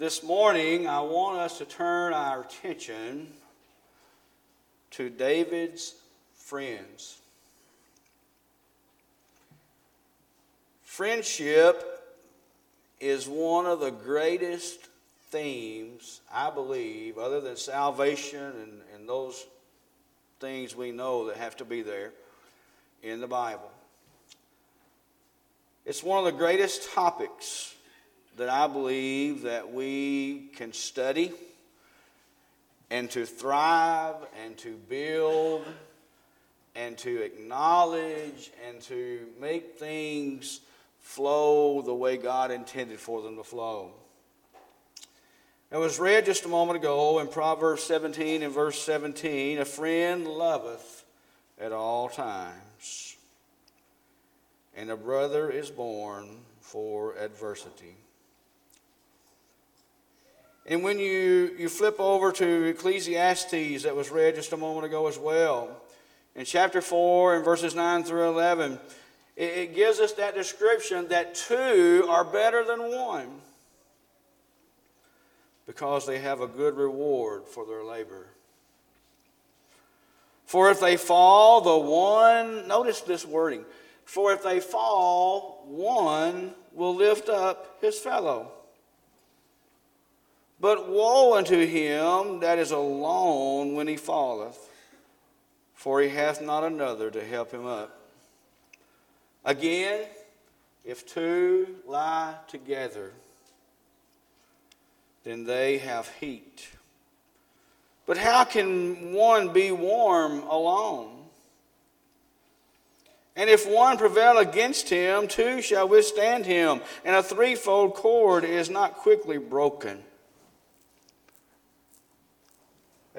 This morning, I want us to turn our attention to David's friends. Friendship is one of the greatest themes, I believe, other than salvation and, and those things we know that have to be there in the Bible. It's one of the greatest topics that I believe that we can study and to thrive and to build and to acknowledge and to make things flow the way God intended for them to flow. It was read just a moment ago in Proverbs 17 and verse 17 A friend loveth at all times, and a brother is born for adversity. And when you, you flip over to Ecclesiastes, that was read just a moment ago as well, in chapter 4 and verses 9 through 11, it, it gives us that description that two are better than one because they have a good reward for their labor. For if they fall, the one, notice this wording, for if they fall, one will lift up his fellow. But woe unto him that is alone when he falleth, for he hath not another to help him up. Again, if two lie together, then they have heat. But how can one be warm alone? And if one prevail against him, two shall withstand him, and a threefold cord is not quickly broken.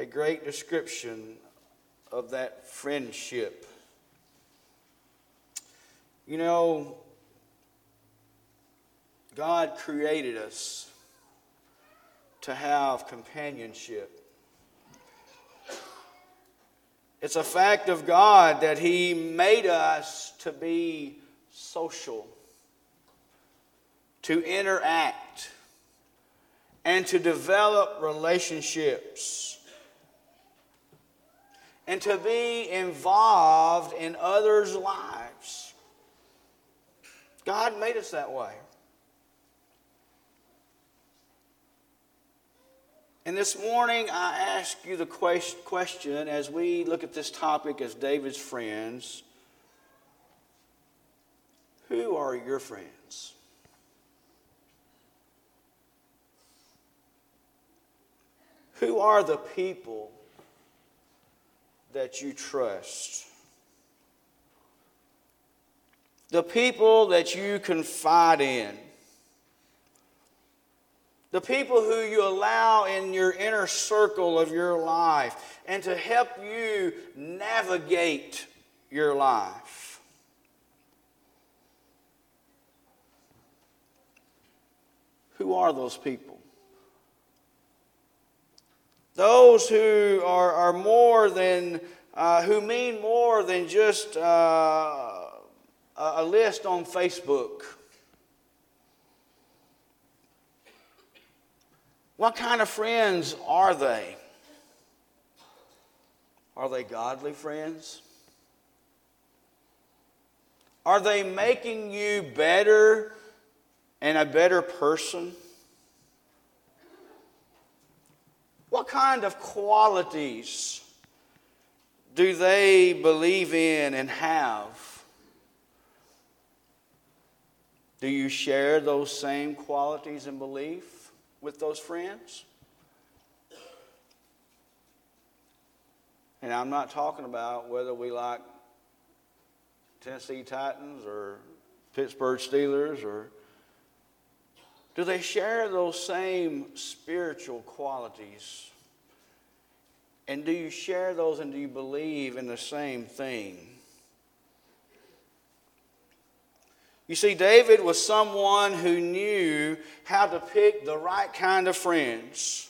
A great description of that friendship. You know, God created us to have companionship. It's a fact of God that He made us to be social, to interact, and to develop relationships, and to be involved in others' lives. God made us that way. And this morning, I ask you the question as we look at this topic as David's friends who are your friends? Who are the people that you trust? The people that you confide in the people who you allow in your inner circle of your life, and to help you navigate your life. Who are those people? Those who are, are more than, uh, who mean more than just uh, a list on Facebook What kind of friends are they? Are they godly friends? Are they making you better and a better person? What kind of qualities do they believe in and have? Do you share those same qualities and beliefs? with those friends. And I'm not talking about whether we like Tennessee Titans or Pittsburgh Steelers or do they share those same spiritual qualities? And do you share those and do you believe in the same thing? You see, David was someone who knew how to pick the right kind of friends.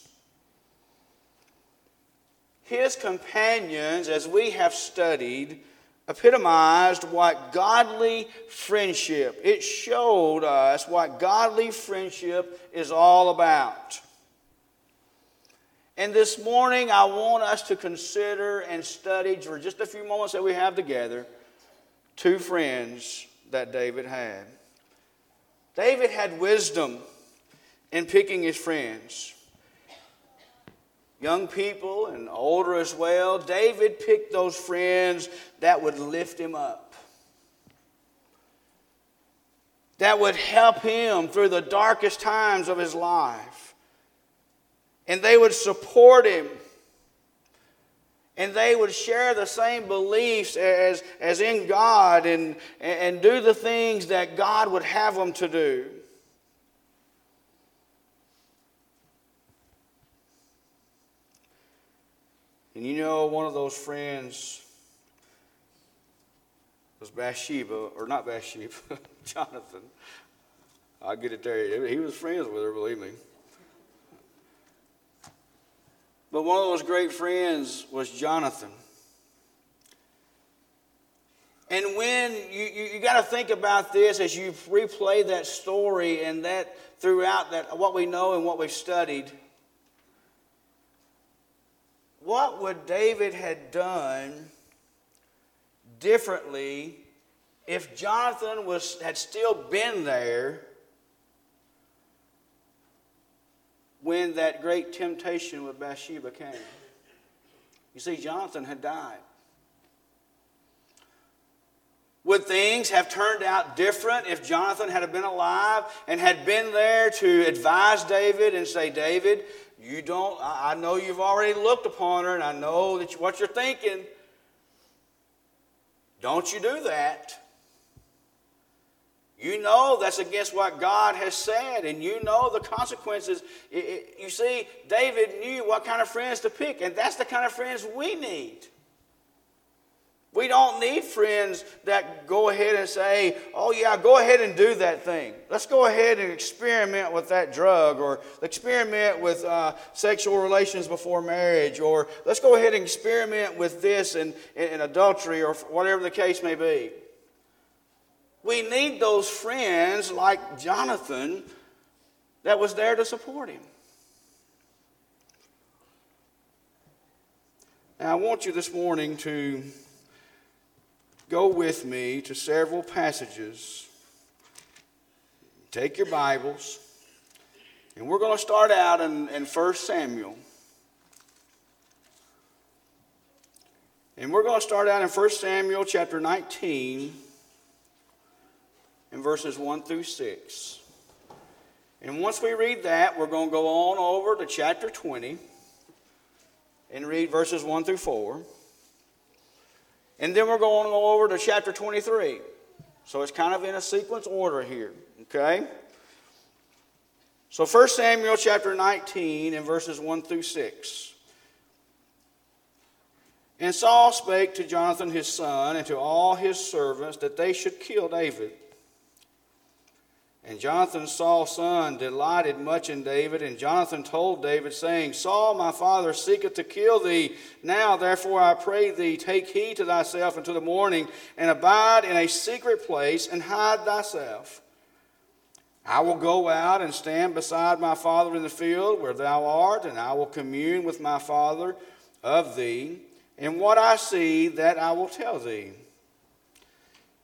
His companions, as we have studied, epitomized what godly friendship, it showed us what godly friendship is all about. And this morning, I want us to consider and study for just a few moments that we have together two friends that David had. David had wisdom in picking his friends. Young people and older as well, David picked those friends that would lift him up, that would help him through the darkest times of his life. And they would support him and they would share the same beliefs as, as in God and, and do the things that God would have them to do. And you know, one of those friends was Bathsheba, or not Bathsheba, Jonathan. I'll get it there. He was friends with her, believe me. But one of those great friends was Jonathan. And when you, you, you got to think about this as you replay that story and that throughout that what we know and what we've studied, what would David had done differently if Jonathan was had still been there when that great temptation with Bathsheba came. You see, Jonathan had died. Would things have turned out different if Jonathan had been alive and had been there to advise David and say, David, you don't, I know you've already looked upon her and I know that you, what you're thinking. Don't you do that. You know that's against what God has said, and you know the consequences. you see, David knew what kind of friends to pick, and that's the kind of friends we need. We don't need friends that go ahead and say, oh, yeah, go ahead and do that thing. Let's go ahead and experiment with that drug, or experiment with uh, sexual relations before marriage, or let's go ahead and experiment with this and, and adultery, or whatever the case may be. We need those friends like Jonathan that was there to support him. Now, I want you this morning to go with me to several passages. Take your Bibles, and we're going to start out in, in 1 Samuel. And we're going to start out in 1 Samuel chapter 19 in verses 1 through 6. And once we read that, we're going to go on over to chapter 20 and read verses 1 through 4. And then we're going to go over to chapter 23. So it's kind of in a sequence order here, okay? So 1 Samuel chapter 19 and verses 1 through 6. And Saul spake to Jonathan his son and to all his servants that they should kill David. And Jonathan, Saul's son, delighted much in David. And Jonathan told David, saying, Saul, my father, seeketh to kill thee. Now, therefore, I pray thee, take heed to thyself until the morning, and abide in a secret place, and hide thyself. I will go out and stand beside my father in the field where thou art, and I will commune with my father of thee. And what I see, that I will tell thee.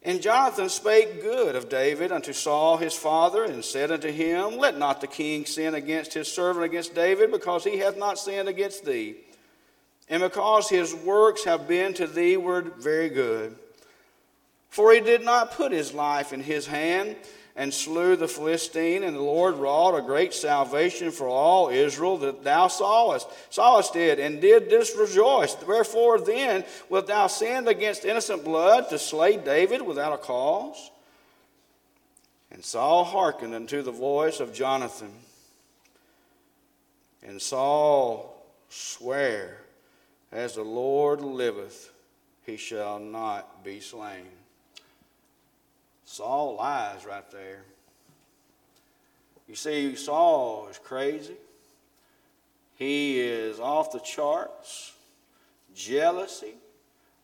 And Jonathan spake good of David unto Saul his father, and said unto him, Let not the king sin against his servant against David, because he hath not sinned against thee, and because his works have been to thee word very good. For he did not put his life in his hand, and slew the Philistine, and the Lord wrought a great salvation for all Israel that thou sawest. Sawest it, and did this rejoice. Wherefore then wilt thou sin against innocent blood to slay David without a cause? And Saul hearkened unto the voice of Jonathan. And Saul sware, As the Lord liveth, he shall not be slain. Saul lies right there. You see, Saul is crazy. He is off the charts, jealousy,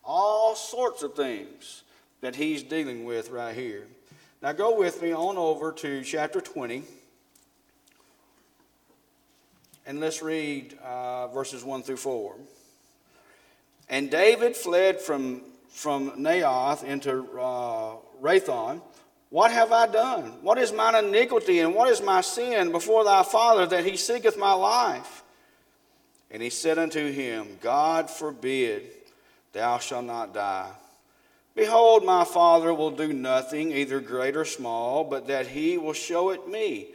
All sorts of things that he's dealing with right here. Now go with me on over to chapter 20. And let's read uh, verses 1 through 4. And David fled from, from Naioth into uh, Rathon. What have I done? What is mine iniquity and what is my sin before thy father that he seeketh my life? And he said unto him, God forbid, thou shalt not die. Behold, my father will do nothing, either great or small, but that he will show it me.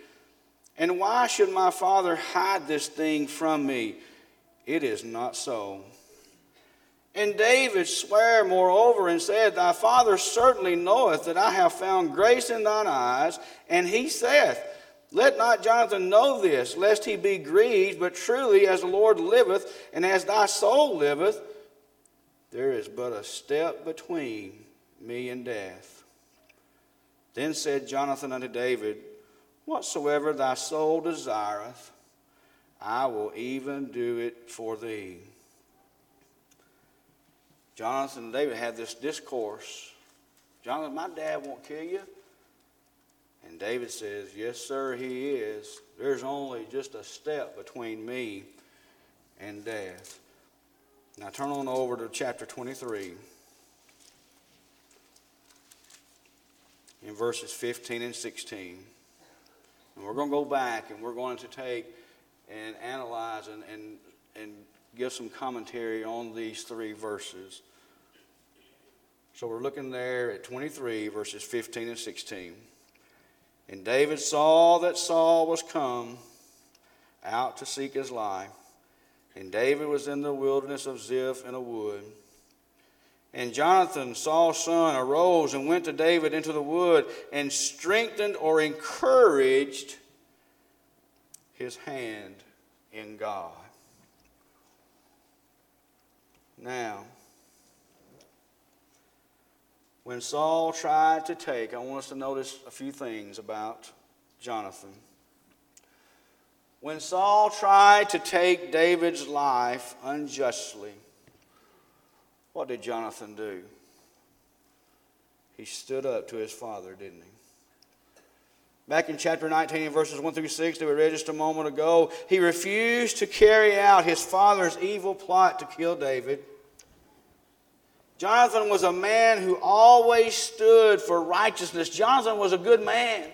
And why should my father hide this thing from me? It is not so. And David sware moreover and said, Thy father certainly knoweth that I have found grace in thine eyes. And he saith, Let not Jonathan know this, lest he be grieved, but truly as the Lord liveth, and as thy soul liveth, there is but a step between me and death. Then said Jonathan unto David, Whatsoever thy soul desireth, I will even do it for thee. Jonathan and David had this discourse. Jonathan, my dad won't kill you. And David says, Yes, sir, he is. There's only just a step between me and death. Now turn on over to chapter 23. In verses 15 and 16. And we're going to go back and we're going to take and analyze and, and, and give some commentary on these three verses. So we're looking there at 23, verses 15 and 16. And David saw that Saul was come out to seek his life. And David was in the wilderness of Ziph in a wood. And Jonathan, Saul's son, arose and went to David into the wood and strengthened or encouraged his hand in God. Now, when Saul tried to take, I want us to notice a few things about Jonathan. When Saul tried to take David's life unjustly, what did Jonathan do? He stood up to his father, didn't he? Back in chapter 19, verses 1 through 6, that we read just a moment ago, he refused to carry out his father's evil plot to kill David. Jonathan was a man who always stood for righteousness. Jonathan was a good man.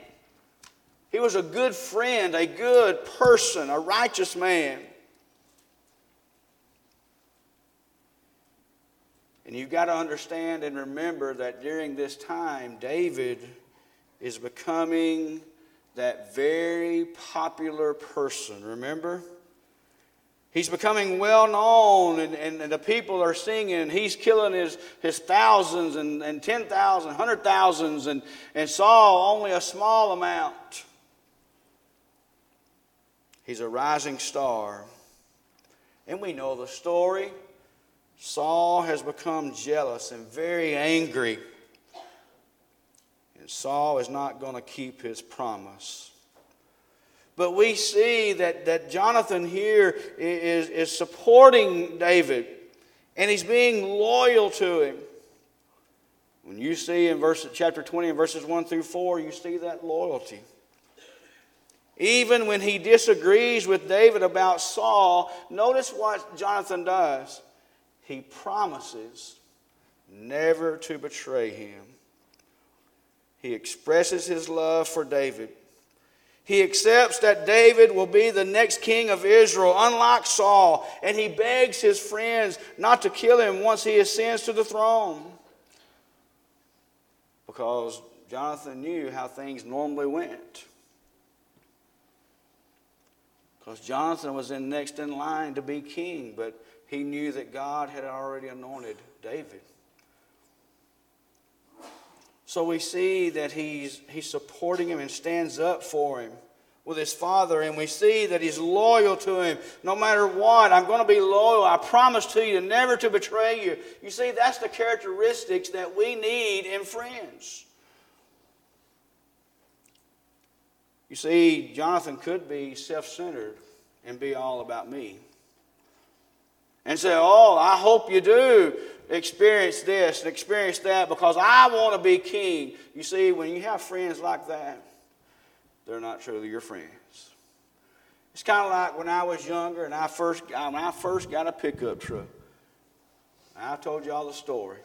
He was a good friend, a good person, a righteous man. And you've got to understand and remember that during this time, David is becoming that very popular person. Remember? He's becoming well known, and, and, and, the people are singing. He's killing his, his thousands and, and 10,000, 100,000s, and, and Saul only a small amount. He's a rising star. And we know the story. Saul has become jealous and very angry. And Saul is not going to keep his promise. But we see that, that Jonathan here is, is supporting David and he's being loyal to him. When you see in verse, chapter 20 and verses 1 through 4, you see that loyalty. Even when he disagrees with David about Saul, notice what Jonathan does he promises never to betray him. He expresses his love for David. He accepts that David will be the next king of Israel, unlike Saul, and he begs his friends not to kill him once he ascends to the throne. Because Jonathan knew how things normally went. Because Jonathan was in next in line to be king, but he knew that God had already anointed David. So we see that he's, he's supporting him and stands up for him with his father, and we see that he's loyal to him no matter what. I'm going to be loyal. I promise to you never to betray you. You see, that's the characteristics that we need in friends. You see, Jonathan could be self centered and be all about me. and say, Oh, I hope you do experience this and experience that because I want to be king. You see, when you have friends like that, they're not truly your friends. It's kind of like when I was younger and I first, when I first got a pickup truck. I told you all the story.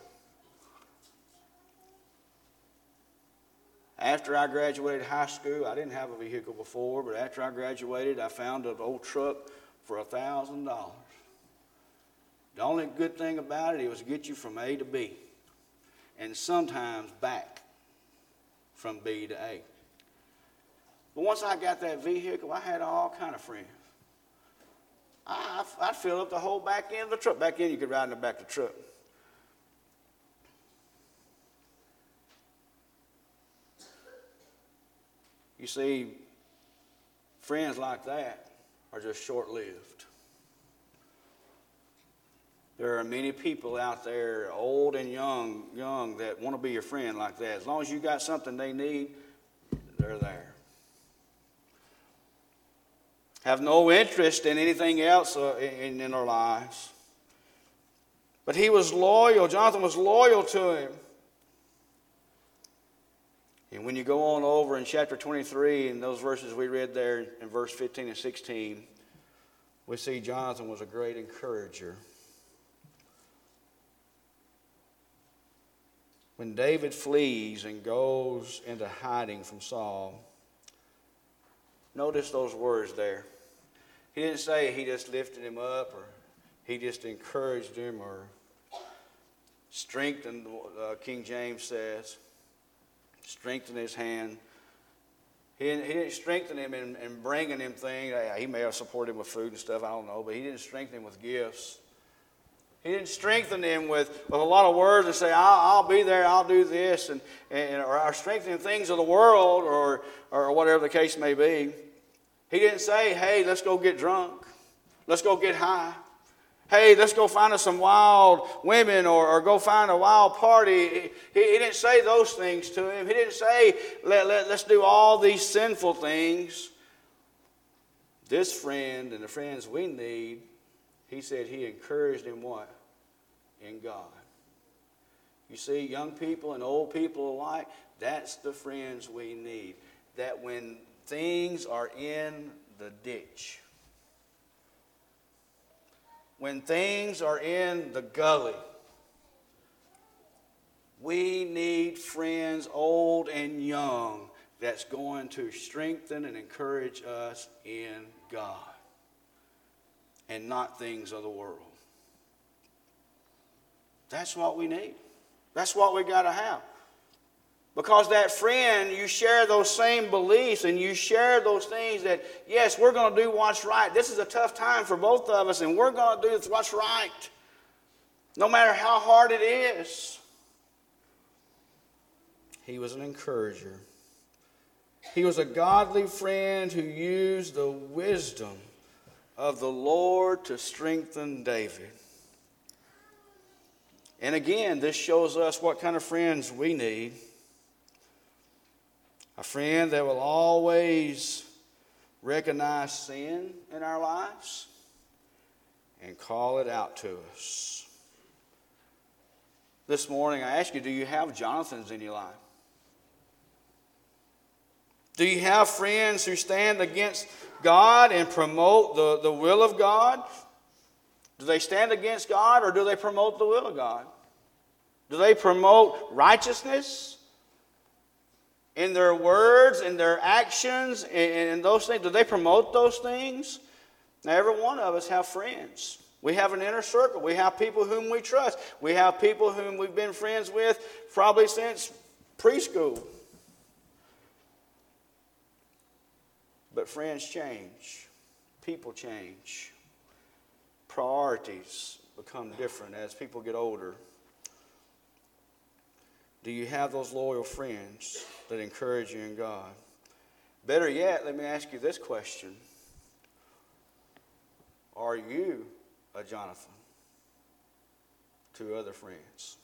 After I graduated high school, I didn't have a vehicle before, but after I graduated, I found an old truck for a thousand dollars. The only good thing about it, it was get you from A to B, and sometimes back from B to A. But once I got that vehicle, I had all kind of friends. I, I'd fill up the whole back end of the truck. Back end, you could ride in the back of the truck. You see, friends like that are just short lived. There are many people out there, old and young, young, that want to be your friend like that. As long as you got something they need, they're there. Have no interest in anything else uh, in, in their lives. But he was loyal. Jonathan was loyal to him. And when you go on over in chapter 23, in those verses we read there in verse 15 and 16, we see Jonathan was a great encourager. When David flees and goes into hiding from Saul, notice those words there. He didn't say he just lifted him up or he just encouraged him or strengthened, uh, King James says strengthened his hand. He didn't, he didn't strengthen him in, in bringing him things. He may have supported him with food and stuff, I don't know, but he didn't strengthen him with gifts. He didn't strengthen him with, with a lot of words and say, I'll, I'll be there, I'll do this, and, and, or strengthen things of the world or, or whatever the case may be. He didn't say, hey, let's go get drunk, let's go get high hey, let's go find us some wild women or, or go find a wild party. He, he, didn't say those things to him. He didn't say, let, let, let's do all these sinful things. This friend and the friends we need, he said he encouraged him what? In God. You see, young people and old people alike, that's the friends we need. That when things are in the ditch, when things are in the gully. We need friends, old and young, that's going to strengthen and encourage us in God and not things of the world. That's what we need. That's what we got to have. Because that friend, you share those same beliefs and you share those things that, yes, we're going to do what's right. This is a tough time for both of us, and we're going to do what's right, no matter how hard it is. He was an encourager. He was a godly friend who used the wisdom of the Lord to strengthen David. And again, this shows us what kind of friends we need a friend that will always recognize sin in our lives and call it out to us. This morning, I ask you do you have Jonathans in your life? Do you have friends who stand against God and promote the, the will of God? Do they stand against God or do they promote the will of God? Do they promote righteousness in their words, in their actions, and in those things? Do they promote those things? Now, every one of us have friends. We have an inner circle. We have people whom we trust. We have people whom we've been friends with probably since preschool. But friends change, people change, priorities become different as people get older. Do you have those loyal friends that encourage you in God? Better yet, let me ask you this question Are you a Jonathan to other friends?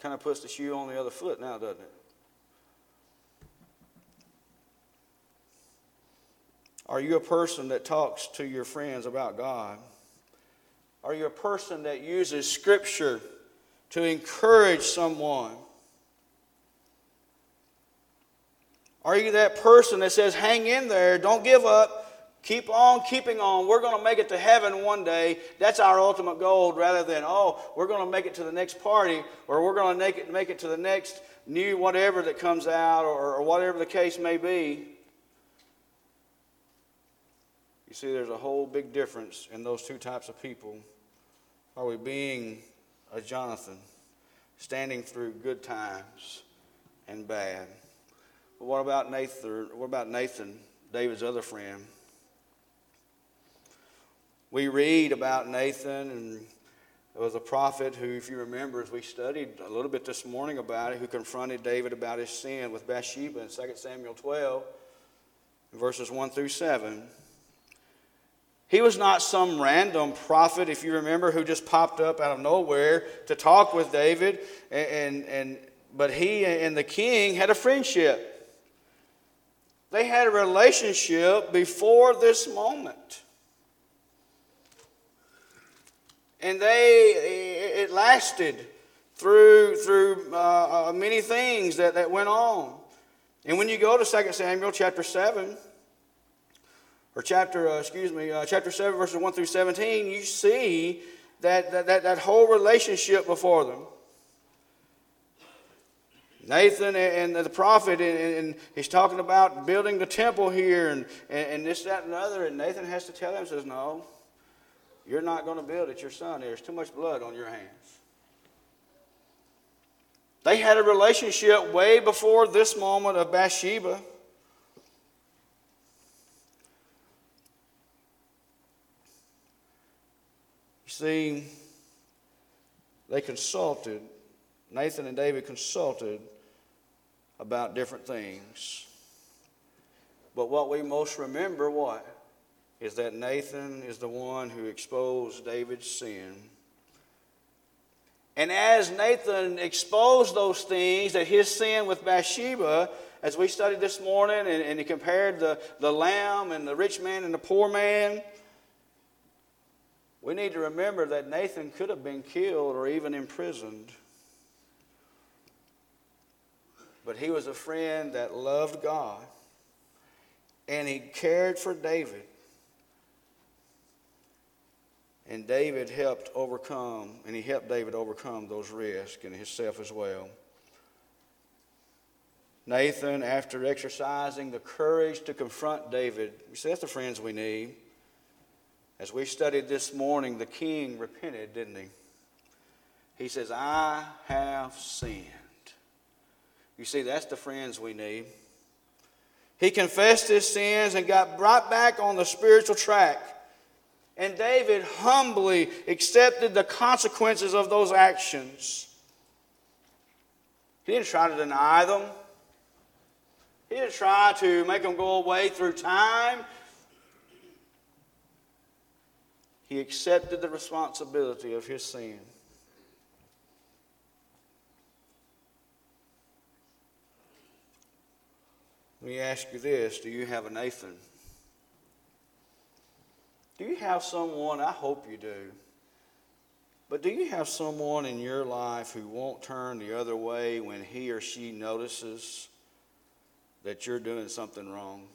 Kind of puts the shoe on the other foot now, doesn't it? Are you a person that talks to your friends about God? Are you a person that uses Scripture to encourage someone? Are you that person that says, hang in there, don't give up, keep on keeping on, we're going to make it to heaven one day? That's our ultimate goal rather than, oh, we're going to make it to the next party or we're going to make it, make it to the next new whatever that comes out or, or whatever the case may be. You see, there's a whole big difference in those two types of people. Are we being a Jonathan, standing through good times and bad? But what about Nathan? What about Nathan, David's other friend? We read about Nathan, and it was a prophet who, if you remember, as we studied a little bit this morning about it, who confronted David about his sin with Bathsheba in 2 Samuel 12, verses 1 through 7. He was not some random prophet, if you remember, who just popped up out of nowhere to talk with David. And, and, and, but he and the king had a friendship. They had a relationship before this moment. And they, it lasted through, through uh, uh, many things that, that went on. And when you go to 2 Samuel chapter 7, or chapter, uh, excuse me, uh, chapter 7, verses 1 through 17, you see that, that, that, that whole relationship before them. Nathan and the prophet, and he's talking about building the temple here and, and this, that, and the other. And Nathan has to tell him, says, No, you're not going to build it. Your son, there's too much blood on your hands. They had a relationship way before this moment of Bathsheba. See, they consulted, Nathan and David consulted about different things. But what we most remember, what? Is that Nathan is the one who exposed David's sin. And as Nathan exposed those things, that his sin with Bathsheba, as we studied this morning, and, and he compared the, the lamb and the rich man and the poor man, we need to remember that Nathan could have been killed or even imprisoned. But he was a friend that loved God and he cared for David. And David helped overcome, and he helped David overcome those risks and himself as well. Nathan, after exercising the courage to confront David, you see, that's the friends we need. As we studied this morning, the king repented, didn't he? He says, I have sinned. You see, that's the friends we need. He confessed his sins and got brought back on the spiritual track. And David humbly accepted the consequences of those actions. He didn't try to deny them. He didn't try to make them go away through time. He accepted the responsibility of his sin. Let me ask you this Do you have a Nathan? Do you have someone? I hope you do. But do you have someone in your life who won't turn the other way when he or she notices that you're doing something wrong?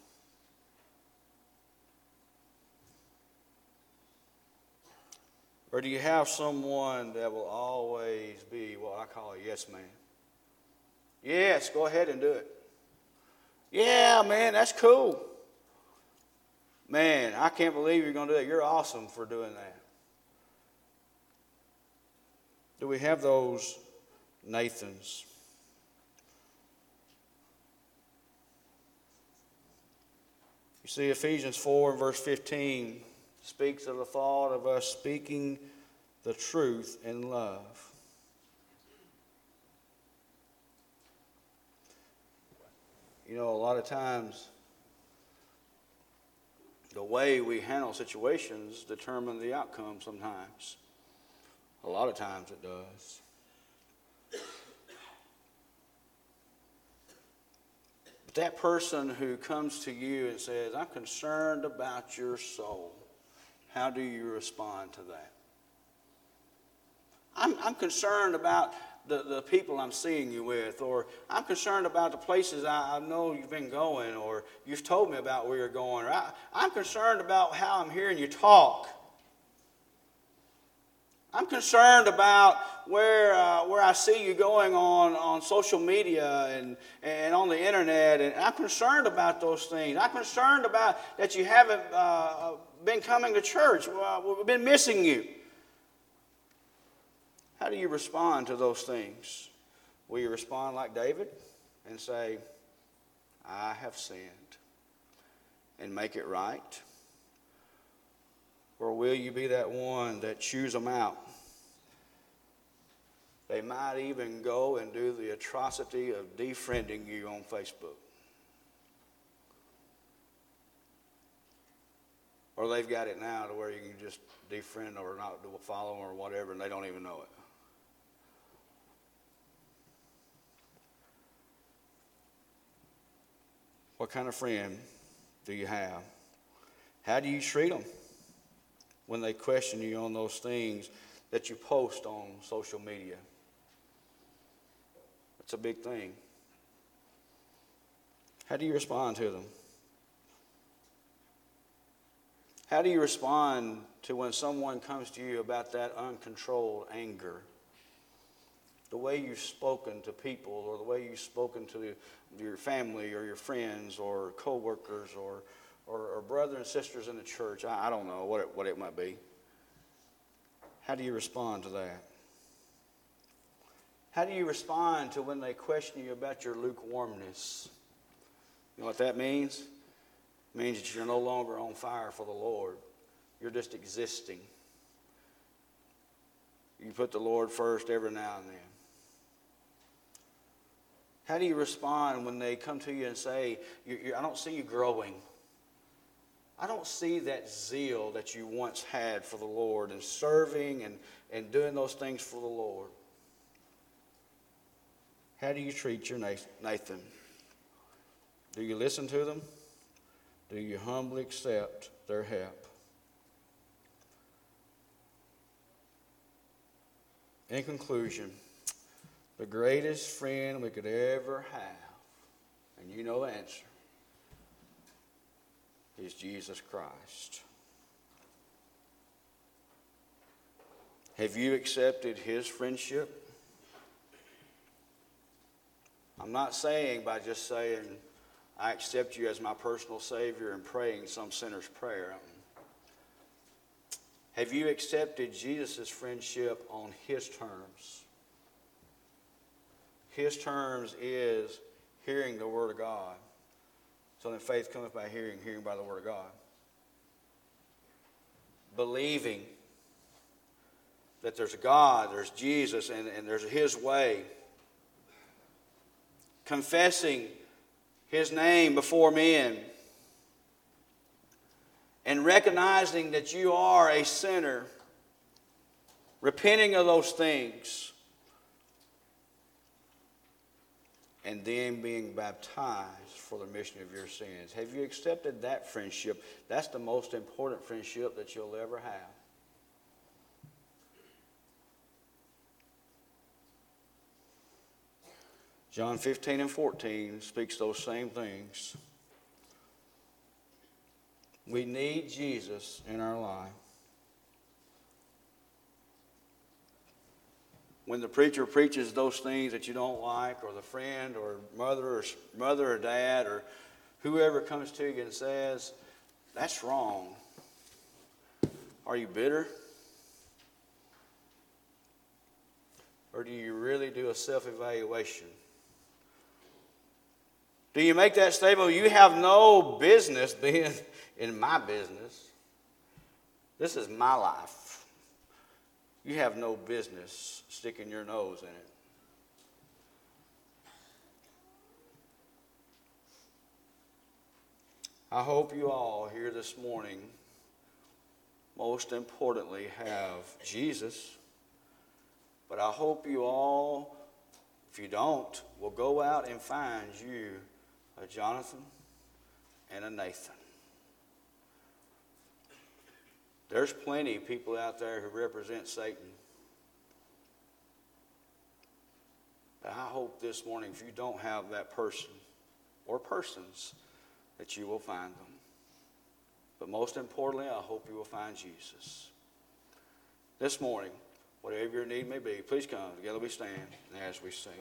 Or do you have someone that will always be what I call a yes man? Yes, go ahead and do it. Yeah, man, that's cool. Man, I can't believe you're going to do that. You're awesome for doing that. Do we have those Nathans? You see, Ephesians 4 and verse 15 speaks of the thought of us speaking the truth in love. You know, a lot of times, the way we handle situations determine the outcome sometimes. A lot of times it does. But that person who comes to you and says, I'm concerned about your soul, how do you respond to that? I'm, I'm concerned about the, the people I'm seeing you with, or I'm concerned about the places I, I know you've been going, or you've told me about where you're going, or I, I'm concerned about how I'm hearing you talk. I'm concerned about where, uh, where I see you going on, on social media and, and on the internet, and I'm concerned about those things. I'm concerned about that you haven't uh, been coming to church. Well, we've been missing you. How do you respond to those things? Will you respond like David and say, I have sinned, and make it right? Or will you be that one that chews them out? They might even go and do the atrocity of defriending you on Facebook. Or they've got it now to where you can just defriend or not do a follow or whatever, and they don't even know it. What kind of friend do you have? How do you treat them when they question you on those things that you post on social media? That's a big thing. How do you respond to them? How do you respond to when someone comes to you about that uncontrolled anger? the way you've spoken to people or the way you've spoken to your family or your friends or coworkers or, or, or brothers and sisters in the church. I, I don't know what it, what it might be. How do you respond to that? How do you respond to when they question you about your lukewarmness? You know what that means? Means that you're no longer on fire for the Lord. You're just existing. You put the Lord first every now and then. How do you respond when they come to you and say, I don't see you growing? I don't see that zeal that you once had for the Lord and serving and, and doing those things for the Lord. How do you treat your Nathan? Do you listen to them? Do you humbly accept their help? In conclusion, the greatest friend we could ever have, and you know the answer, is Jesus Christ. Have you accepted his friendship? I'm not saying by just saying, I accept you as my personal Savior and praying some sinner's prayer. Have you accepted Jesus' friendship on his terms? His terms is hearing the Word of God. So then faith cometh by hearing, hearing by the Word of God. Believing that there's a God, there's Jesus, and, and there's His way. Confessing His name before men. And recognizing that you are a sinner. Repenting of those things and then being baptized for the remission of your sins. Have you accepted that friendship? That's the most important friendship that you'll ever have. John 15 and 14 speaks those same things. We need Jesus in our life. when the preacher preaches those things that you don't like, or the friend, or mother, or mother, or dad, or whoever comes to you and says, "That's wrong," are you bitter? Or do you really do a self evaluation? Do you make that statement? You have no business being in my business. This is my life. You have no business sticking your nose in it. I hope you all here this morning, most importantly, have Jesus. But I hope you all, if you don't, will go out and find you a Jonathan, and a Nathan. There's plenty of people out there who represent Satan. But I hope this morning, if you don't have that person or persons, that you will find them. But most importantly, I hope you will find Jesus. This morning, whatever your need may be, please come. Together we stand as we sing.